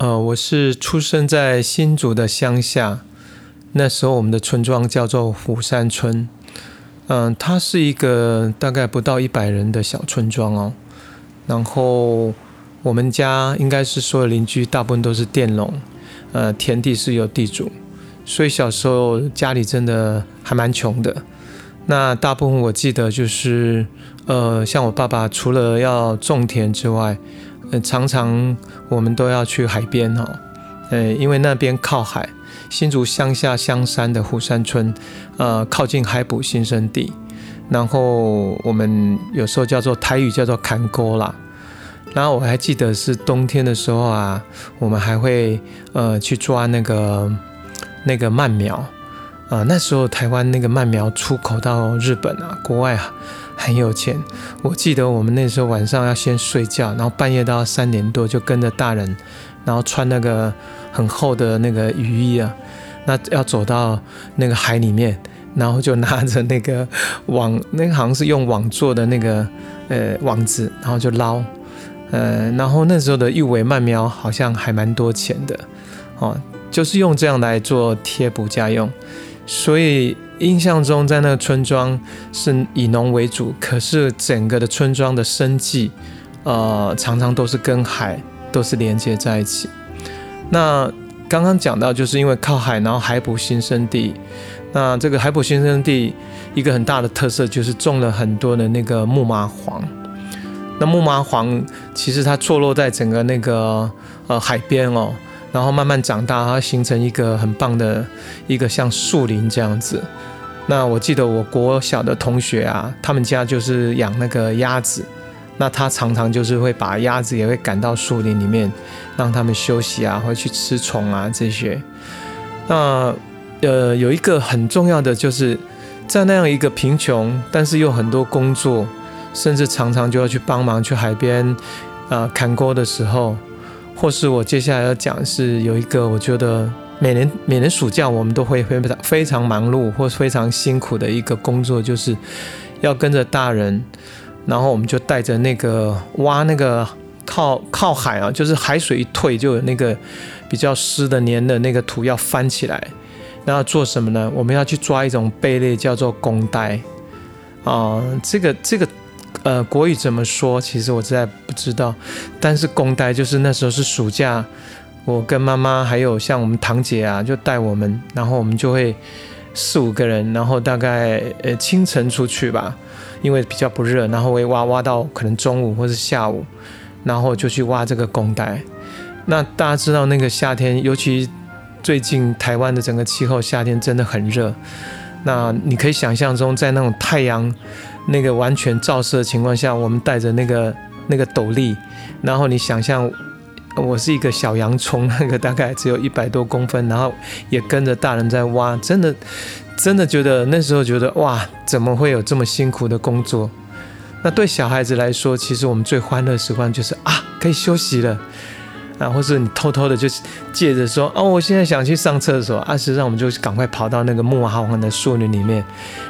呃，我是出生在新竹的乡下，那时候我们的村庄叫做虎山村，嗯，它是一个大概不到一百人的小村庄哦。然后我们家应该是所有邻居大部分都是佃农，呃，田地是有地主，所以小时候家里真的还蛮穷的。那大部分我记得就是，呃，像我爸爸除了要种田之外，常常我们都要去海边哈，呃，因为那边靠海，新竹乡下香山的虎山村，呃，靠近海捕新生地，然后我们有时候叫做台语叫做砍沟啦，然后我还记得是冬天的时候啊，我们还会呃去抓那个那个鳗苗，啊，那时候台湾那个鳗苗出口到日本啊，国外啊。很有钱，我记得我们那时候晚上要先睡觉，然后半夜到三点多就跟着大人，然后穿那个很厚的那个雨衣啊，那要走到那个海里面，然后就拿着那个网，那个好像是用网做的那个呃网子，然后就捞，呃，然后那时候的玉尾鳗苗好像还蛮多钱的，哦，就是用这样来做贴补家用，所以。印象中，在那个村庄是以农为主，可是整个的村庄的生计，呃，常常都是跟海都是连接在一起。那刚刚讲到，就是因为靠海，然后海捕新生地。那这个海捕新生地一个很大的特色就是种了很多的那个木麻黄。那木麻黄其实它坐落在整个那个呃海边哦，然后慢慢长大，它形成一个很棒的一个像树林这样子。那我记得我国小的同学啊，他们家就是养那个鸭子，那他常常就是会把鸭子也会赶到树林里面，让他们休息啊，或去吃虫啊这些。那呃有一个很重要的就是在那样一个贫穷，但是又很多工作，甚至常常就要去帮忙去海边啊砍锅的时候，或是我接下来要讲是有一个我觉得。每年每年暑假，我们都会非常非常忙碌或非常辛苦的一个工作，就是要跟着大人，然后我们就带着那个挖那个靠靠海啊，就是海水一退就有那个比较湿的黏的那个土要翻起来，那要做什么呢？我们要去抓一种贝类，叫做公呆啊。这个这个呃国语怎么说？其实我实在不知道，但是公呆就是那时候是暑假。我跟妈妈还有像我们堂姐啊，就带我们，然后我们就会四五个人，然后大概呃清晨出去吧，因为比较不热，然后会挖挖到可能中午或是下午，然后就去挖这个公带。那大家知道那个夏天，尤其最近台湾的整个气候，夏天真的很热。那你可以想象中，在那种太阳那个完全照射的情况下，我们带着那个那个斗笠，然后你想象。我是一个小洋葱，那个大概只有一百多公分，然后也跟着大人在挖，真的，真的觉得那时候觉得哇，怎么会有这么辛苦的工作？那对小孩子来说，其实我们最欢乐的时光就是啊，可以休息了。啊，或是你偷偷的，就是借着说，哦，我现在想去上厕所，啊，实际上我们就赶快跑到那个木麻黄的树林里面。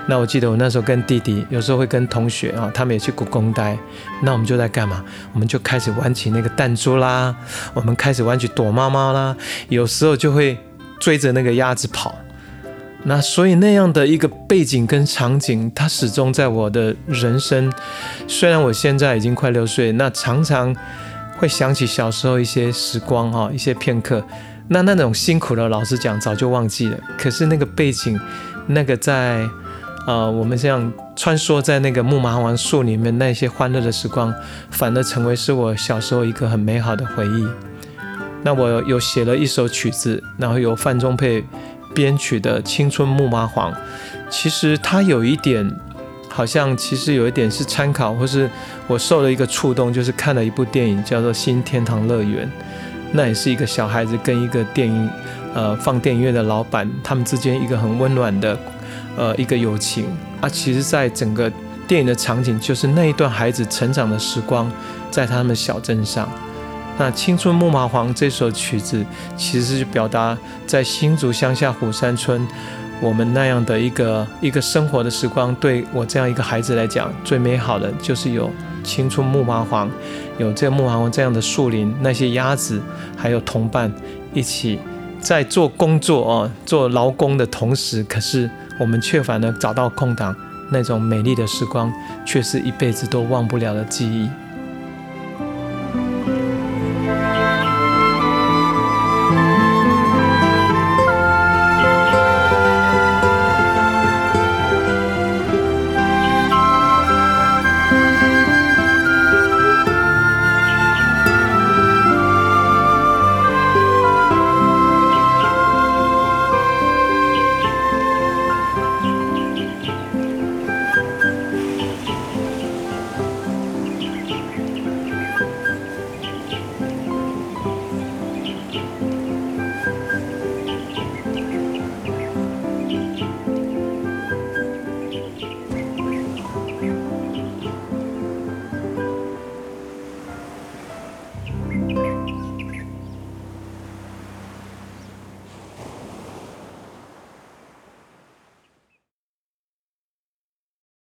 那我记得我那时候跟弟弟，有时候会跟同学啊，他们也去故宫待。那我们就在干嘛？我们就开始玩起那个弹珠啦，我们开始玩起躲猫猫啦，有时候就会追着那个鸭子跑。那所以那样的一个背景跟场景，它始终在我的人生。虽然我现在已经快六岁，那常常。会想起小时候一些时光哈，一些片刻，那那种辛苦的，老实讲早就忘记了。可是那个背景，那个在呃我们这样穿梭在那个木麻黄树里面那些欢乐的时光，反而成为是我小时候一个很美好的回忆。那我有写了一首曲子，然后由范仲佩编曲的《青春木麻黄》，其实它有一点。好像其实有一点是参考，或是我受了一个触动，就是看了一部电影叫做《新天堂乐园》，那也是一个小孩子跟一个电影，呃，放电影院的老板，他们之间一个很温暖的，呃，一个友情啊。其实，在整个电影的场景，就是那一段孩子成长的时光，在他们小镇上。那《青春木麻黄》这首曲子，其实是表达在新竹乡下虎山村。我们那样的一个一个生活的时光，对我这样一个孩子来讲，最美好的就是有青春木麻黄，有这木麻黄这样的树林，那些鸭子还有同伴一起在做工作哦，做劳工的同时，可是我们却反而找到空档，那种美丽的时光，却是一辈子都忘不了的记忆。